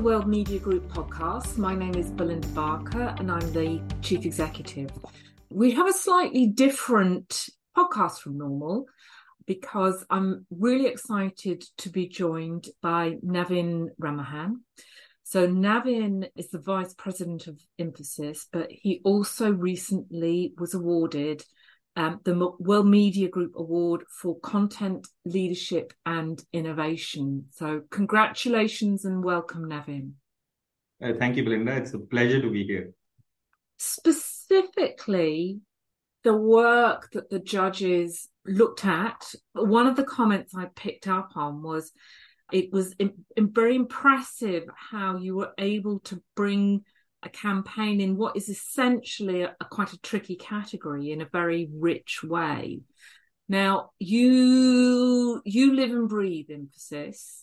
the World Media Group podcast. My name is Belinda Barker and I'm the Chief Executive. We have a slightly different podcast from normal because I'm really excited to be joined by Navin Rammohan. So, Navin is the Vice President of Infosys, but he also recently was awarded um, the World Media Group Award for Content Leadership and Innovation. So, congratulations and welcome, Navin. Uh, thank you, Belinda. It's a pleasure to be here. Specifically, the work that the judges looked at, one of the comments I picked up on was it was in, in very impressive how you were able to bring a campaign in what is essentially a, a, quite a tricky category in a very rich way. Now you you live and breathe Infosys,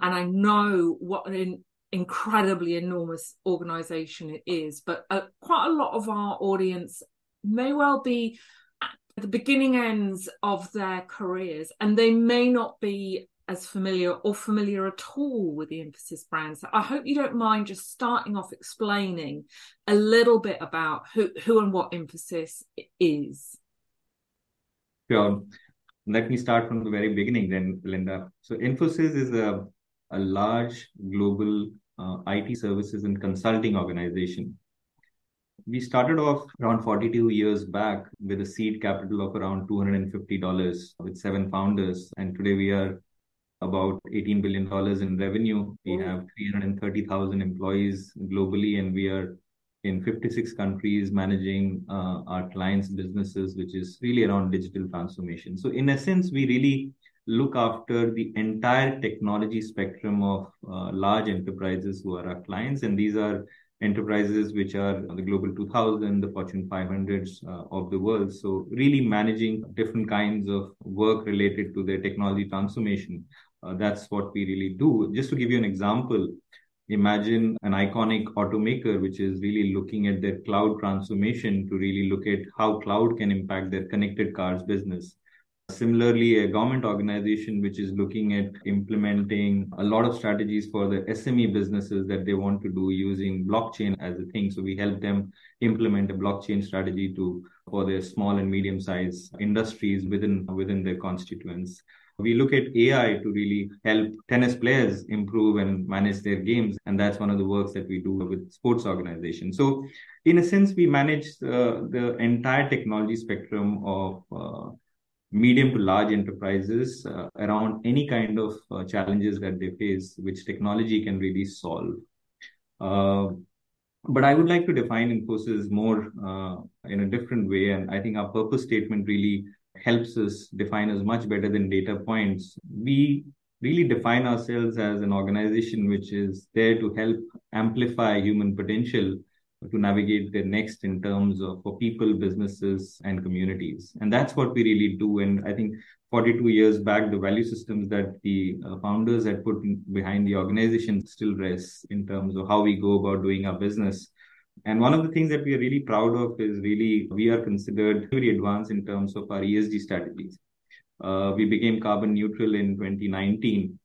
and I know what an incredibly enormous organization it is. But uh, quite a lot of our audience may well be at the beginning ends of their careers, and they may not be as familiar or familiar at all with the Infosys brand. So I hope you don't mind just starting off explaining a little bit about who, who and what Infosys is. Sure. Let me start from the very beginning then, Linda. So Infosys is a, a large global uh, IT services and consulting organization. We started off around 42 years back with a seed capital of around $250 with seven founders. And today we are about $18 billion in revenue. We have 330,000 employees globally, and we are in 56 countries managing uh, our clients' businesses, which is really around digital transformation. So, in essence, we really look after the entire technology spectrum of uh, large enterprises who are our clients, and these are enterprises which are the global 2000 the fortune 500s uh, of the world so really managing different kinds of work related to their technology transformation uh, that's what we really do. Just to give you an example, imagine an iconic automaker which is really looking at their cloud transformation to really look at how cloud can impact their connected cars business. Similarly, a government organization which is looking at implementing a lot of strategies for the SME businesses that they want to do using blockchain as a thing. So we help them implement a blockchain strategy to for their small and medium sized industries within within their constituents. We look at AI to really help tennis players improve and manage their games. And that's one of the works that we do with sports organizations. So, in a sense, we manage uh, the entire technology spectrum of uh, medium to large enterprises uh, around any kind of uh, challenges that they face, which technology can really solve. Uh, but I would like to define Infosys more uh, in a different way. And I think our purpose statement really helps us define us much better than data points. We really define ourselves as an organization which is there to help amplify human potential to navigate the next in terms of for people, businesses, and communities. And that's what we really do. And I think 42 years back, the value systems that the uh, founders had put behind the organization still rests in terms of how we go about doing our business and one of the things that we are really proud of is really we are considered very advanced in terms of our ESG strategies. Uh, we became carbon neutral in 2019,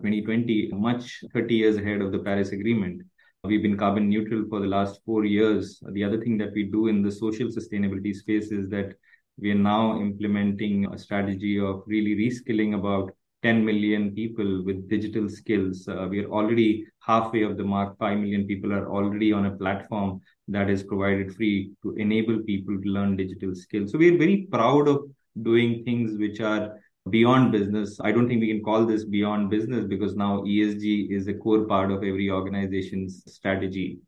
2020, much 30 years ahead of the Paris Agreement. We've been carbon neutral for the last four years. The other thing that we do in the social sustainability space is that we are now implementing a strategy of really reskilling about 10 million people with digital skills. Uh, we are already halfway of the mark. 5 million people are already on a platform that is provided free to enable people to learn digital skills. So we are very proud of doing things which are beyond business. I don't think we can call this beyond business because now ESG is a core part of every organization's strategy.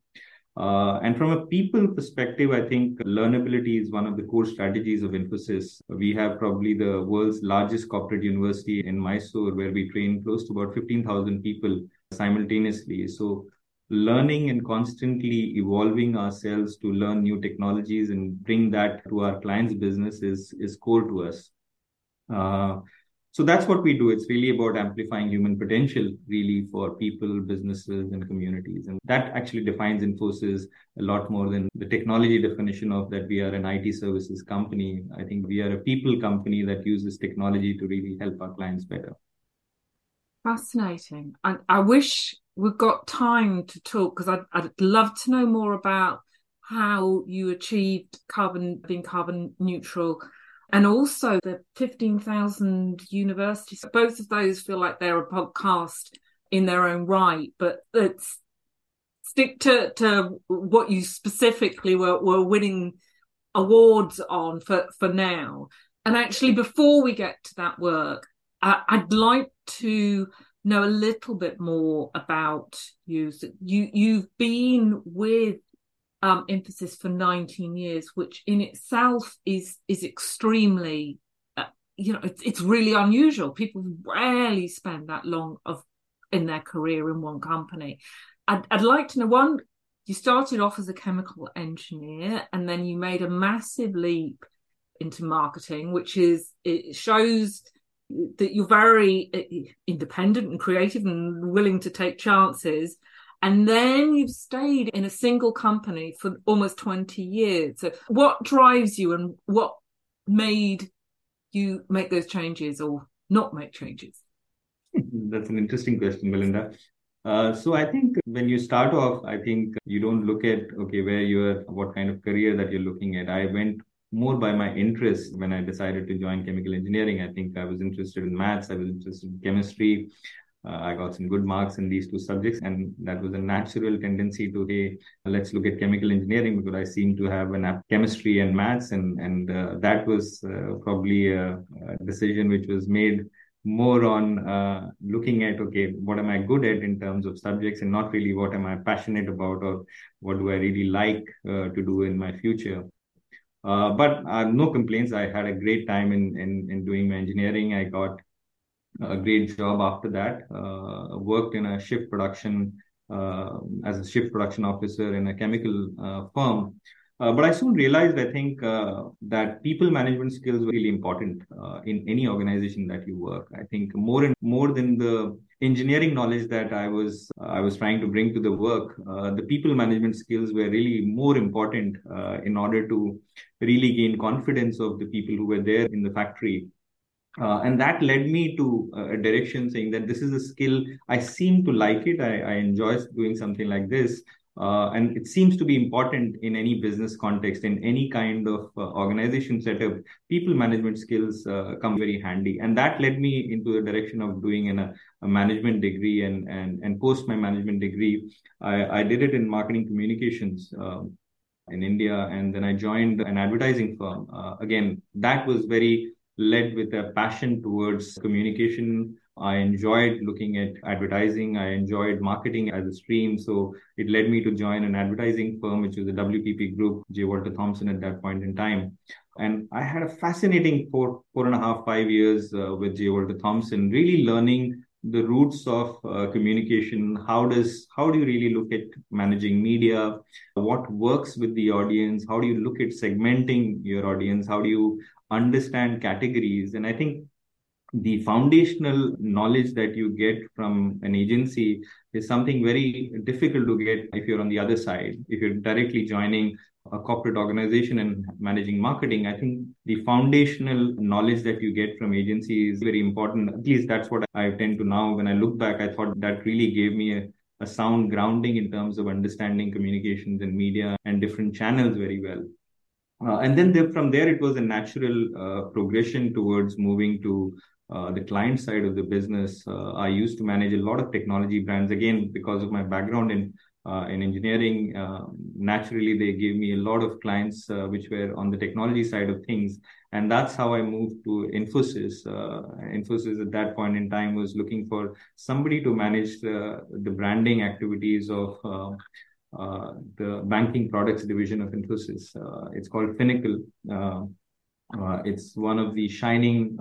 Uh, and from a people perspective, I think learnability is one of the core strategies of Infosys. We have probably the world's largest corporate university in Mysore, where we train close to about 15,000 people simultaneously. So, learning and constantly evolving ourselves to learn new technologies and bring that to our clients' business is, is core to us. Uh, so that's what we do. It's really about amplifying human potential really for people businesses and communities. And that actually defines infosys a lot more than the technology definition of that we are an it services company. I think we are a people company that uses technology to really help our clients better. Fascinating. And i wish we've got time to talk because I'd, I'd love to know more about how you achieved carbon being carbon neutral and also the 15,000 universities. Both of those feel like they're a podcast in their own right, but let's stick to, to what you specifically were, were winning awards on for, for now. And actually, before we get to that work, I, I'd like to know a little bit more about you. You you've been with um, Infosys for 19 years, which in itself is is extremely, uh, you know, it's it's really unusual. People rarely spend that long of in their career in one company. I'd, I'd like to know one. You started off as a chemical engineer, and then you made a massive leap into marketing, which is it shows that you're very uh, independent and creative and willing to take chances. And then you've stayed in a single company for almost 20 years. So, what drives you and what made you make those changes or not make changes? That's an interesting question, Melinda. Uh, so I think when you start off, I think you don't look at okay where you're, what kind of career that you're looking at. I went more by my interest when I decided to join chemical engineering. I think I was interested in maths, I was interested in chemistry. Uh, I got some good marks in these two subjects, and that was a natural tendency to hey, let's look at chemical engineering because I seem to have an chemistry and maths, and and uh, that was uh, probably a, a, decision which was made more on uh, looking at okay, what am I good at in terms of subjects, and not really what am I passionate about or what do I really like uh, to do in my future. Uh, but uh, no complaints. I had a great time in, in, in doing my engineering. I got a great job after that. Uh, worked in a ship production uh, as a ship production officer in a chemical uh, firm. Uh, but I soon realized, I think, that people management skills were really important in any organization that you work. I think more and more than the engineering knowledge that I was I was trying to bring to the work, uh, the people management skills were really more important uh, in order to really gain confidence of the people who were there in the factory. Uh, and that led me to a direction saying that this is a skill I seem to like it. I, I enjoy doing something like this. Uh, and it seems to be important in any business context, in any kind of uh, organization setup. People management skills uh, come very handy, and that led me into the direction of doing a management degree. And and and post my management degree, I, I did it in marketing communications. Um, in India, and then I joined an advertising firm. Uh, again, that was very led with a passion towards communication, I enjoyed looking at advertising. I enjoyed marketing as a stream. So it led me to join an advertising firm, which was the WPP Group, J. Walter Thompson at that point in time. And I had a fascinating four, four and a half, five years uh, with J. Walter Thompson, really learning the roots of uh, communication. How does, how do you really look at managing media? What works with the audience? How do you look at segmenting your audience? How do you understand categories? And I think the foundational knowledge that you get from an agency is something very difficult to get if you're on the other side. If you're directly joining a corporate organization and managing marketing, I think the foundational knowledge that you get from agency is very important. At least that's what I tend to now. When I look back, I thought that really gave me a, a sound grounding in terms of understanding communications and media and different channels very well. Uh, and then there, from there, it was a natural uh, progression towards moving to uh, the client side of the business, uh, I used to manage a lot of technology brands. Again, because of my background in in engineering, naturally they gave me a lot of clients which were on the technology side of things, and that's how I moved to Infosys. Infosys at that point in time was looking for somebody to manage the, the branding activities of. Uh, the banking products division of Infosys. Uh, it's called Finacle. Uh, it's one of the shining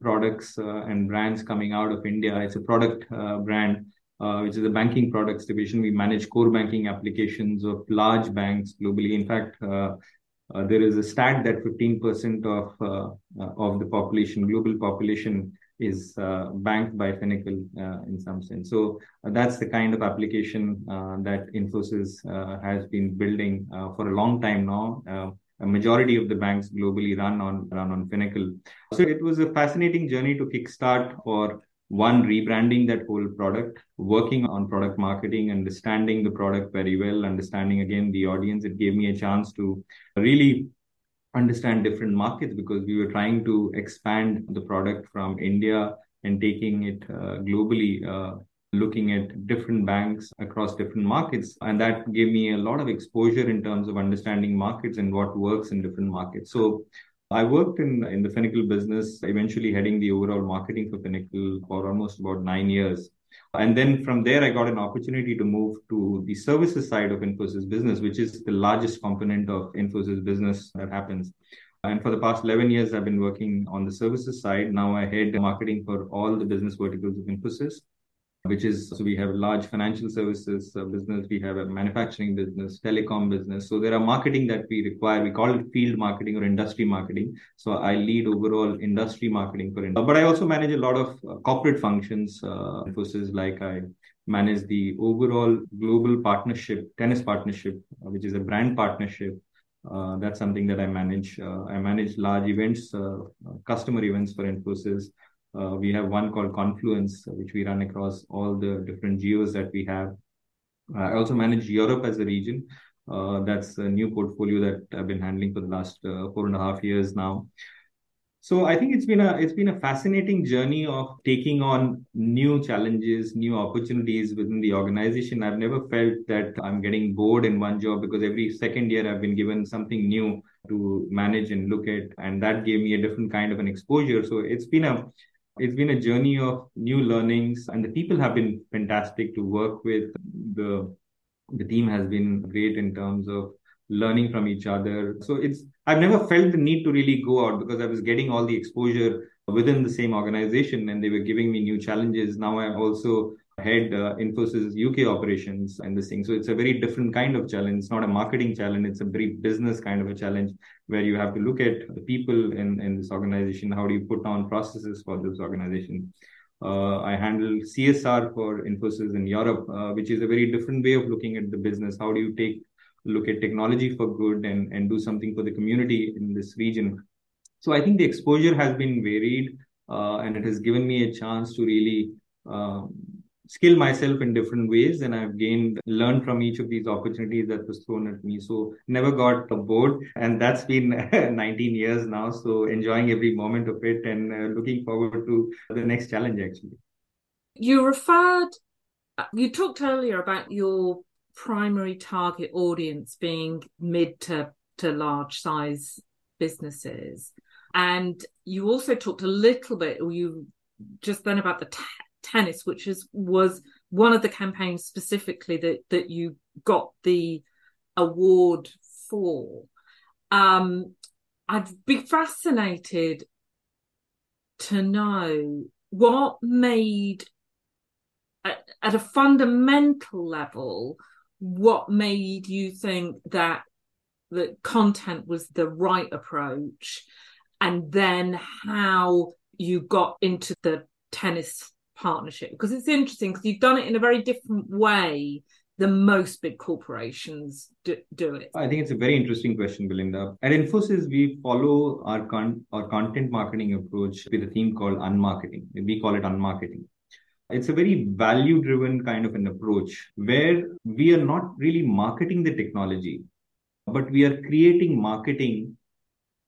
products uh, and brands coming out of India. It's a product uh, brand, uh, which is a banking products division. We manage core banking applications of large banks globally. In fact, there is a stat that 15% of of the population, global population, is uh, banked by Finacle uh, in some sense. So uh, that's the kind of application that Infosys has been building for a long time now a majority of the banks globally run on run on Finacle. So it was a fascinating journey to kickstart or one rebranding that whole product working on product marketing understanding the product very well understanding again the audience it gave me a chance to really understand different markets because we were trying to expand the product from india and taking it uh, globally uh, looking at different banks across different markets and that gave me a lot of exposure in terms of understanding markets and what works in different markets so I worked in, in the Finacle business, eventually heading the overall marketing for Finacle for almost about nine years. And then from there, I got an opportunity to move to the services side of Infosys business, which is the largest component of Infosys business that happens. And for the past 11 years, I've been working on the services side. Now I head marketing for all the business verticals of Infosys which is so we have large financial services uh, business, we have a manufacturing business, telecom business. So there are marketing that we require. We call it field marketing or industry marketing. So I lead overall industry marketing for, industry. but I also manage a lot of uh, corporate functions. Uh, like I manage the overall global partnership, tennis partnership, uh, which is a brand partnership. Uh, that's something that I manage. Uh, I manage large events, customer events for Infosys. Uh, we have one called Confluence, uh, which we run across all the different geos that we have. Uh, I also manage Europe as a region. Uh, that's a new portfolio that I've been handling for the last uh, four and a half years now. So I think it's been a it's been a fascinating journey of taking on new challenges, new opportunities within the organization. I've never felt that I'm getting bored in one job because every second year I've been given something new to manage and look at, and that gave me a different kind of an exposure. So it's been a it's been a journey of new learnings, and the people have been fantastic to work with. The the team has been great in terms of learning from each other. So it's I've never felt the need to really go out because I was getting all the exposure within the same organization and they were giving me new challenges. Now I'm also head uh, Infosys UK operations and this thing. So it's a very different kind of challenge. It's not a marketing challenge. It's a very business kind of a challenge where you have to look at the people in, in this organization. How do you put on processes for this organization? Uh, I handle CSR for Infosys in Europe, uh, which is a very different way of looking at the business. How do you take look at technology for good and, and do something for the community in this region? So I think the exposure has been varied, uh, and it has given me a chance to really um, skill myself in different ways and I've gained, learned from each of these opportunities that was thrown at me. So never got bored. And that's been 19 years now. So enjoying every moment of it and uh, looking forward to the next challenge actually. You referred, you talked earlier about your primary target audience being mid to, to large size businesses. And you also talked a little bit, or you just then about the tennis, which is was one of the campaigns specifically that that you got the award for. Um, I'd be fascinated to know what made at, at a fundamental level what made you think that the content was the right approach and then how you got into the tennis partnership? Because it's interesting because you've done it in a very different way than most big corporations do, do, it? I think it's a very interesting question, Belinda. At Infosys, we follow our con- our content marketing approach with a theme called unmarketing. We call it unmarketing. It's a very value driven kind of an approach where we are not really marketing the technology, but we are creating marketing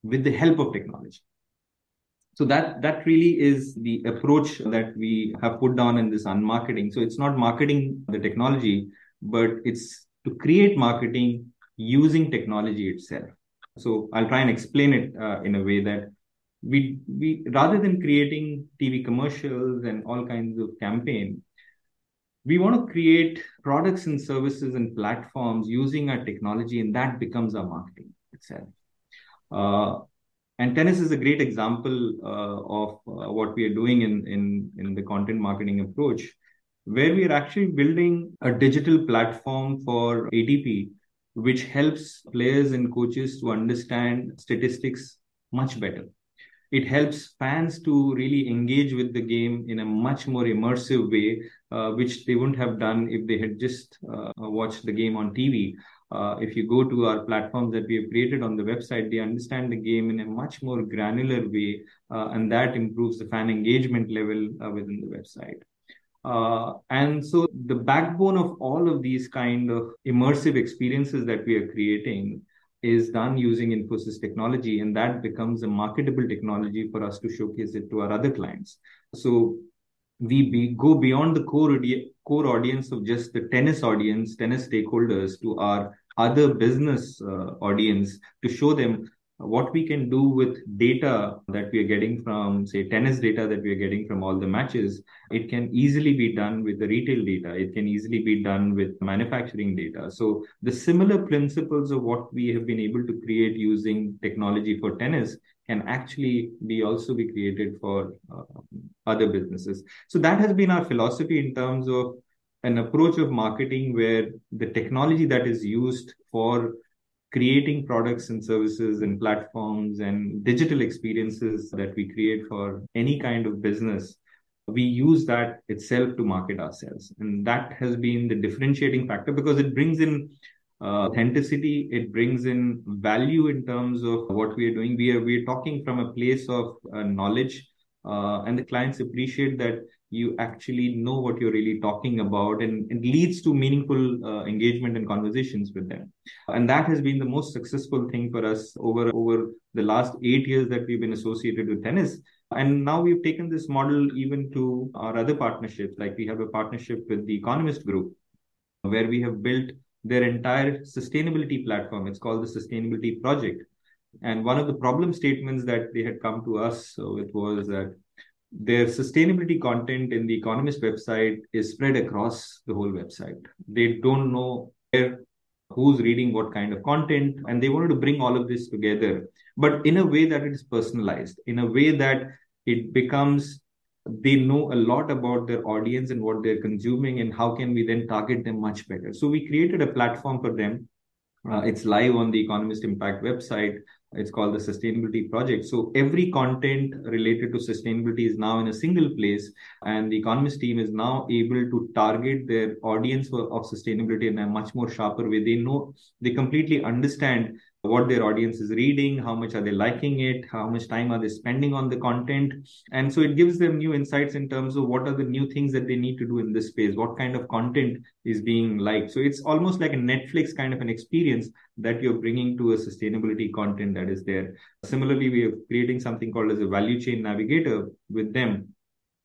with the help of technology so that that really is the approach that we have put down in this unmarketing. So it's not marketing the technology but it's to create marketing using technology itself. So i'll try and explain it uh, in a way that we we rather than creating tv commercials and all kinds of campaign we want to create products and services and platforms using our technology and that becomes our marketing itself. Uh, and tennis is a great example uh, of uh, what we are doing in, in, in the content marketing approach, where we are actually building a digital platform for ATP, which helps players and coaches to understand statistics much better. It helps fans to really engage with the game in a much more immersive way, uh, which they wouldn't have done if they had just uh, watched the game on TV. Uh, if you go to our platforms that we have created on the website, they understand the game in a much more granular way, uh, and that improves the fan engagement level uh, within the website. Uh, and so the backbone of all of these kind of immersive experiences that we are creating is done using Infosys technology, and that becomes a marketable technology for us to showcase it to our other clients. So we be, go beyond the core core audience of just the tennis audience, tennis stakeholders, to our other business uh, audience to show them what we can do with data that we are getting from, say, tennis data that we are getting from all the matches, it can easily be done with the retail data. It can easily be done with manufacturing data. So the similar principles of what we have been able to create using technology for tennis can actually be also be created for uh, other businesses. So that has been our philosophy in terms of an approach of marketing where the technology that is used for creating products and services and platforms and digital experiences that we create for any kind of business we use that itself to market ourselves and that has been the differentiating factor because it brings in uh, authenticity it brings in value in terms of what we are doing. We are we're talking from a place of uh, knowledge uh, and the clients appreciate that you actually know what you're really talking about and it leads to meaningful uh, engagement and conversations with them. And that has been the most successful thing for us over over the last 8 years that we've been associated with tennis. And now we've taken this model even to our other partnerships. Like we have a partnership with the economist group where we have built their entire sustainability platform it's called the sustainability project and one of the problem statements that they had come to us with was that their sustainability content in the Economist website is spread across the whole website. They don't know where, who's reading what kind of content, and they wanted to bring all of this together, but in a way that it is personalized, in a way that it becomes they know a lot about their audience and what they're consuming, and how can we then target them much better. So we created a platform for them. Uh, it's live on the Economist Impact website it's called the sustainability project. So every content related to sustainability is now in a single place, and the economist team is now able to target their audience for, of sustainability in a much more sharper way. They know they completely understand what their audience is reading, how much are they liking it, how much time are they spending on the content. And so it gives them new insights in terms of what are the new things that they need to do in this space, what kind of content is being liked. So it's almost like a Netflix kind of an experience that you're bringing to a sustainability content that is there. Similarly, we are creating something called as a value chain navigator with them,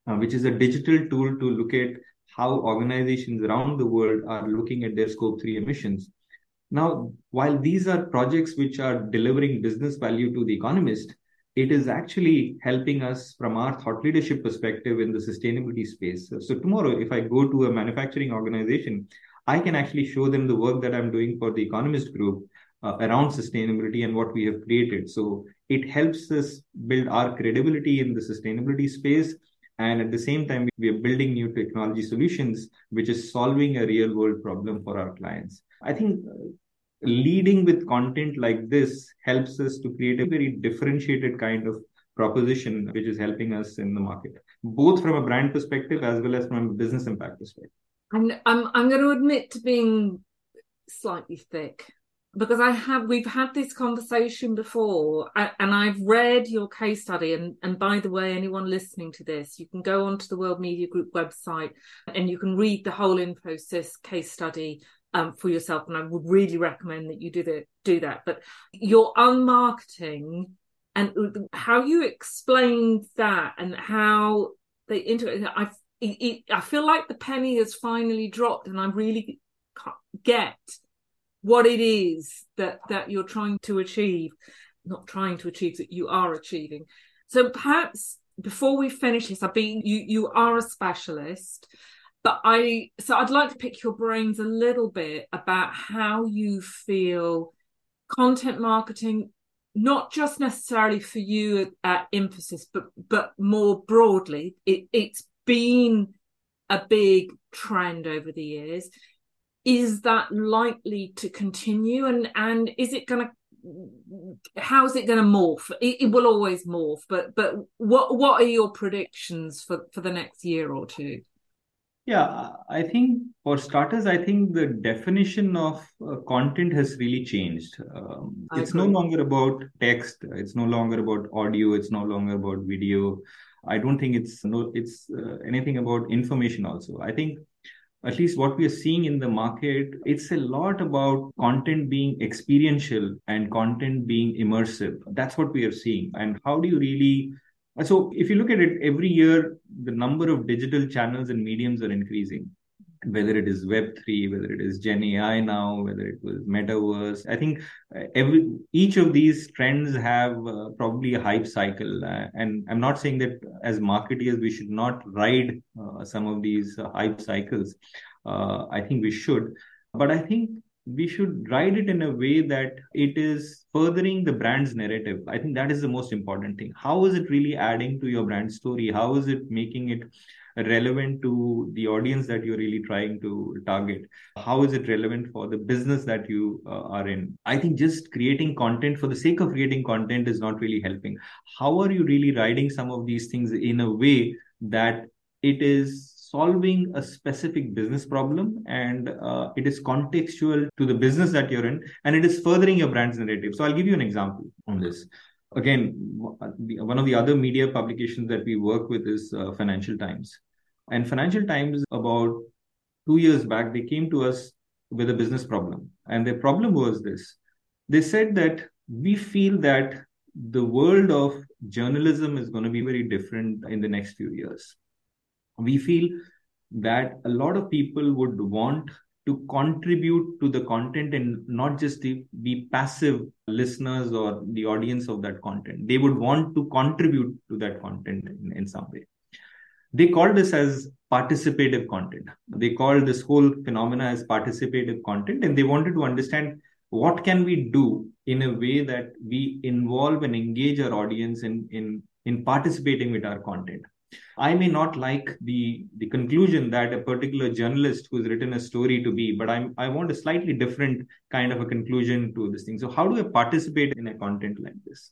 uh, which is a digital tool to look at how organizations around the world are looking at their scope 3 emissions now, while these are projects which are delivering business value to the economist, it is actually helping us from our thought leadership perspective in the sustainability space. So, tomorrow, if I go to a manufacturing organization, I can actually show them the work that I'm doing for the Economist Group uh, around sustainability and what we have created. So, it helps us build our credibility in the sustainability space. And at the same time, we are building new technology solutions, which is solving a real world problem for our clients. I think leading with content like this helps us to create a very differentiated kind of proposition which is helping us in the market both from a brand perspective as well as from a business impact perspective. I'm i'm, I'm going to admit to being slightly thick because i have we've had this conversation before and i've read your case study and and by the way anyone listening to this you can go onto the world media group website and you can read the whole infosys case study um, for yourself, and I would really recommend that you do that. Do that. But your unmarketing and how you explained that and how they integrate. I it, I feel like the penny has finally dropped, and I really get what it is that that you're trying to achieve. Not trying to achieve that you are achieving. So perhaps before we finish this, I've been you you are a specialist but I so I'd like to pick your brains a little bit about how you feel content marketing not just necessarily for you at Infosys but but more broadly. It, it's been a big trend over the years. Is that likely to continue? And and is it going to how's it going to morph? It, it, will always morph but but what what are your predictions for for the next year or two Yeah, I think for starters, I think the definition of uh, content has really changed. Um, it's no longer about text. It's no longer about audio. It's no longer about video. I don't think it's no. It's uh, anything about information. Also, I think at least what we are seeing in the market, it's a lot about content being experiential and content being immersive. That's what we are seeing. And how do you really so if you look at it, every year the number of digital channels and mediums are increasing. Whether it is Web three, whether it is Gen AI now, whether it was Metaverse, I think uh, every each of these trends have uh, probably a hype cycle. Uh, and I'm not saying that as marketeers we should not ride uh, some of these uh, hype cycles. Uh, I think we should, but I think we should write it in a way that it is furthering the brand's narrative. I think that is the most important thing. How is it really adding to your brand story? How is it making it relevant to the audience that you're really trying to target? How is it relevant for the business that you uh, are in? I think just creating content for the sake of creating content is not really helping. How are you really writing some of these things in a way that it is solving a specific business problem and uh, it is contextual to the business that you're in and it is furthering your brand's narrative. So I'll give you an example on this. Again, one of the other media publications that we work with is uh, Financial Times. And Financial Times, about two years back, they came to us with a business problem. And their problem was this they said that we feel that the world of journalism is going to be very different in the next few years we feel that a lot of people would want to contribute to the content and not just be passive listeners or the audience of that content. They would want to contribute to that content in, in some way. They call this as participative content. They call this whole phenomena as participative content, and they wanted to understand what can we do in a way that we involve and engage our audience in in in participating with our content I may not like the the conclusion that a particular journalist who's written a story to be, but I'm I want a slightly different kind of a conclusion to this thing. So how do I participate in a content like this?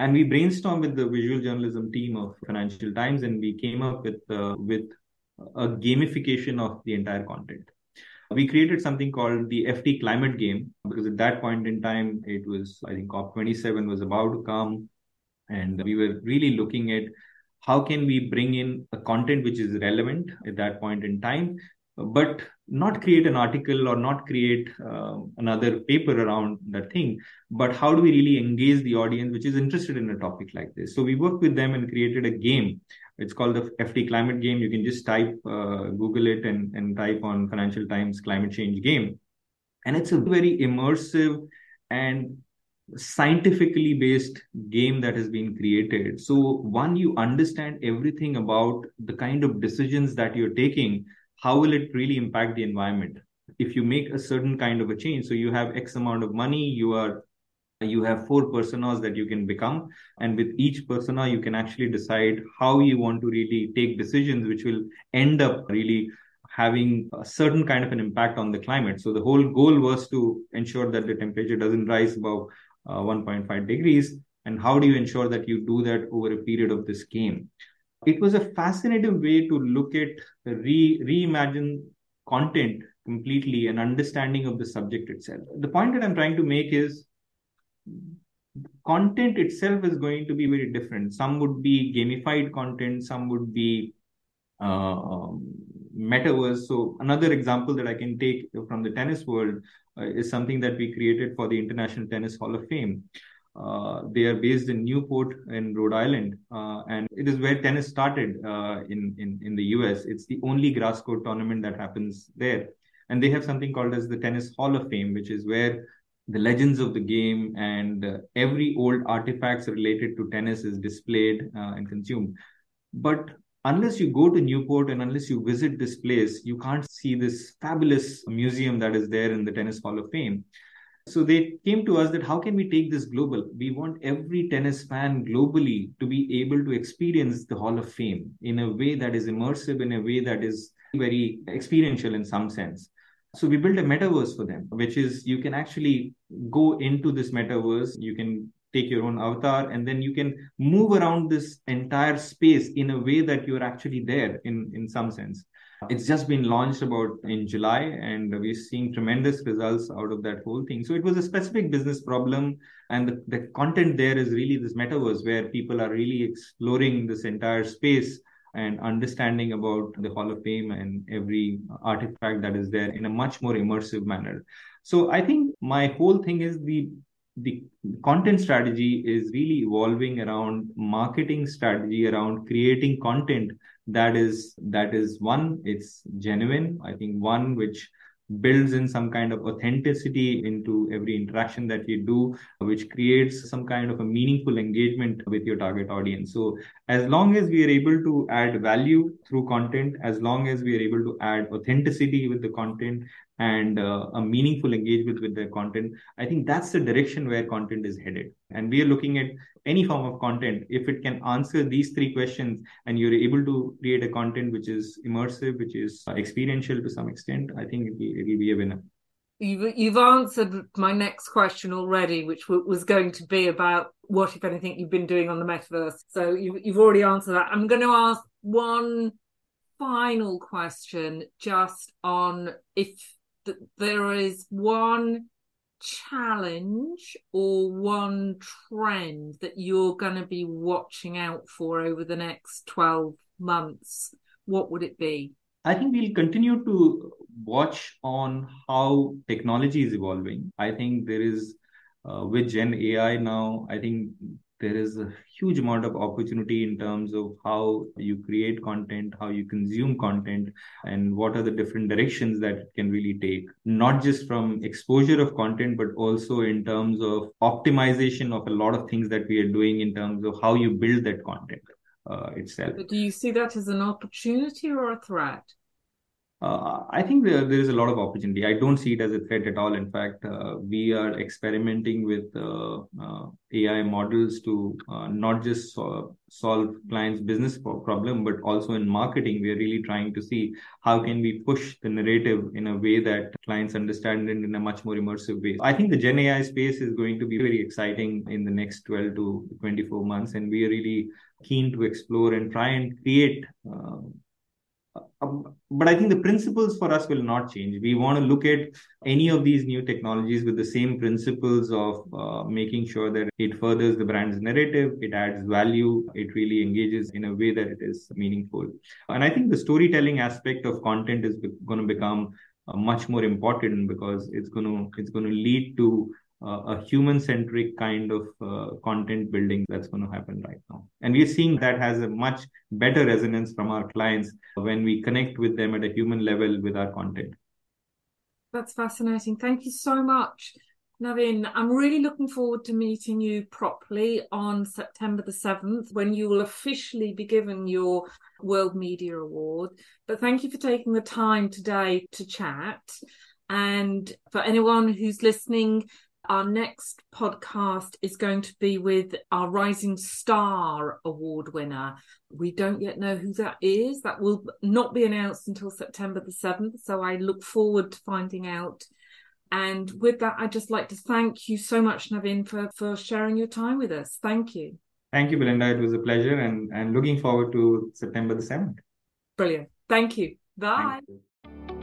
And we brainstormed with the visual journalism team of Financial Times, and we came up with uh, with a gamification of the entire content. We created something called the FT Climate Game because at that point in time, it was I think COP27 was about to come, and we were really looking at how can we bring in a content which is relevant at that point in time but not create an article or not create uh, another paper around that thing? But how do we really engage the audience which is interested in a topic like this? So we worked with them and created a game. It's called the ft climate game. You can just type uh, google it and, and type on financial times climate change game. And it's a very immersive and scientifically based game that has been created. So one you understand everything about the kind of decisions that you're taking how will it really impact the environment? If you make a certain kind of a change so you have x amount of money you are you have four personas that you can become and with each persona you can actually decide how you want to really take decisions which will end up really having a certain kind of an impact on the climate. So the whole goal was to ensure that the temperature doesn't rise above 1.5 degrees. And how do you ensure that you do that over a period of this game? It was a fascinating way to look at re reimagine content completely and understanding of the subject itself. The point that i'm trying to make is content itself is going to be very different. Some would be gamified content some would be uh, um, metaverse so another example that i can take from the tennis world uh, is something that we created for the International Tennis Hall of Fame. Uh, they are based in Newport in Rhode Island, uh, and it is where tennis started uh, in, in in the US. It's the only grass court tournament that happens there, and they have something called as the Tennis Hall of Fame, which is where the legends of the game and uh, every old artifacts related to tennis is displayed uh, and consumed. But unless you go to Newport and unless you visit this place, you can't see this fabulous museum that is there in the Tennis Hall of Fame. So they came to us that how can we take this global? We want every tennis fan globally to be able to experience the Hall of Fame in a way that is immersive, in a way that is very experiential in some sense. So we built a metaverse for them, which is you can actually go into this metaverse. You can take your own avatar and then you can move around this entire space in a way that you're actually there in in some sense it's just been launched about in july and we're seeing tremendous results out of that whole thing so it was a specific business problem and the, the content there is really this metaverse where people are really exploring this entire space and understanding about the Hall of Fame and every artifact that is there in a much more immersive manner. So I think my whole thing is the the content strategy is really evolving around marketing strategy around creating content that is that is one it's genuine i think one which builds in some kind of authenticity into every interaction that you do, which creates some kind of a meaningful engagement with your target audience. So, as long as we are able to add value through content, as long as we are able to add authenticity with the content, and uh, a meaningful engagement with their content i think that's the direction where content is headed and we are looking at any form of content if it can answer these three questions and you're able to create a content which is immersive which is experiential to some extent i think it'll, it'll be a winner You've, you've answered my next question already, which w- was going to be about what, if anything, you've been doing on the metaverse. So you've, you've already answered that. I'm going to ask one final question just on if there is one challenge or one trend that you're going to be watching out for over the next 12 months, what would it be? I think we'll continue to watch on how technology is evolving. I think there is, uh, with Gen AI now, I think there is a huge amount of opportunity in terms of how you create content, how you consume content, and what are the different directions that it can really take. Not just from exposure of content, but also in terms of optimization of a lot of things that we are doing in terms of how you build that content uh, itself. But do you see that as an opportunity or a threat? Uh, I think there, there is a lot of opportunity. I don't see it as a threat at all. In fact, uh, we are experimenting with uh, uh AI models to uh, not just so- solve clients' business problem, but also in marketing. We are really trying to see how can we push the narrative in a way that clients understand it in a much more immersive way. I think the Gen AI space is going to be very exciting in the next 12 to 24 months, and we are really keen to explore and try and create uh, but I think the principles for us will not change. We want to look at any of these new technologies with the same principles of uh, making sure that it furthers the brand's narrative, it adds value, it really engages in a way that it is meaningful. And I think the storytelling aspect of content is going to become uh, much more important because it's going to it's going to lead to a human centric kind of uh, content building that's going to happen right now. And we're seeing that has a much better resonance from our clients when we connect with them at a human level with our content. That's fascinating. Thank you so much. Navin, I'm really looking forward to meeting you properly on September the 7th when you will officially be given your World Media Award. But thank you for taking the time today to chat. And for anyone who's listening, our next podcast is going to be with our Rising Star Award winner. We don't yet know who that is. That will not be announced until September the 7th. So I look forward to finding out. And with that, I'd just like to thank you so much, Navin, for, for sharing your time with us. Thank you. Thank you, Belinda. It was a pleasure and, and looking forward to September the 7th. Brilliant. Thank you. Bye. Thank you.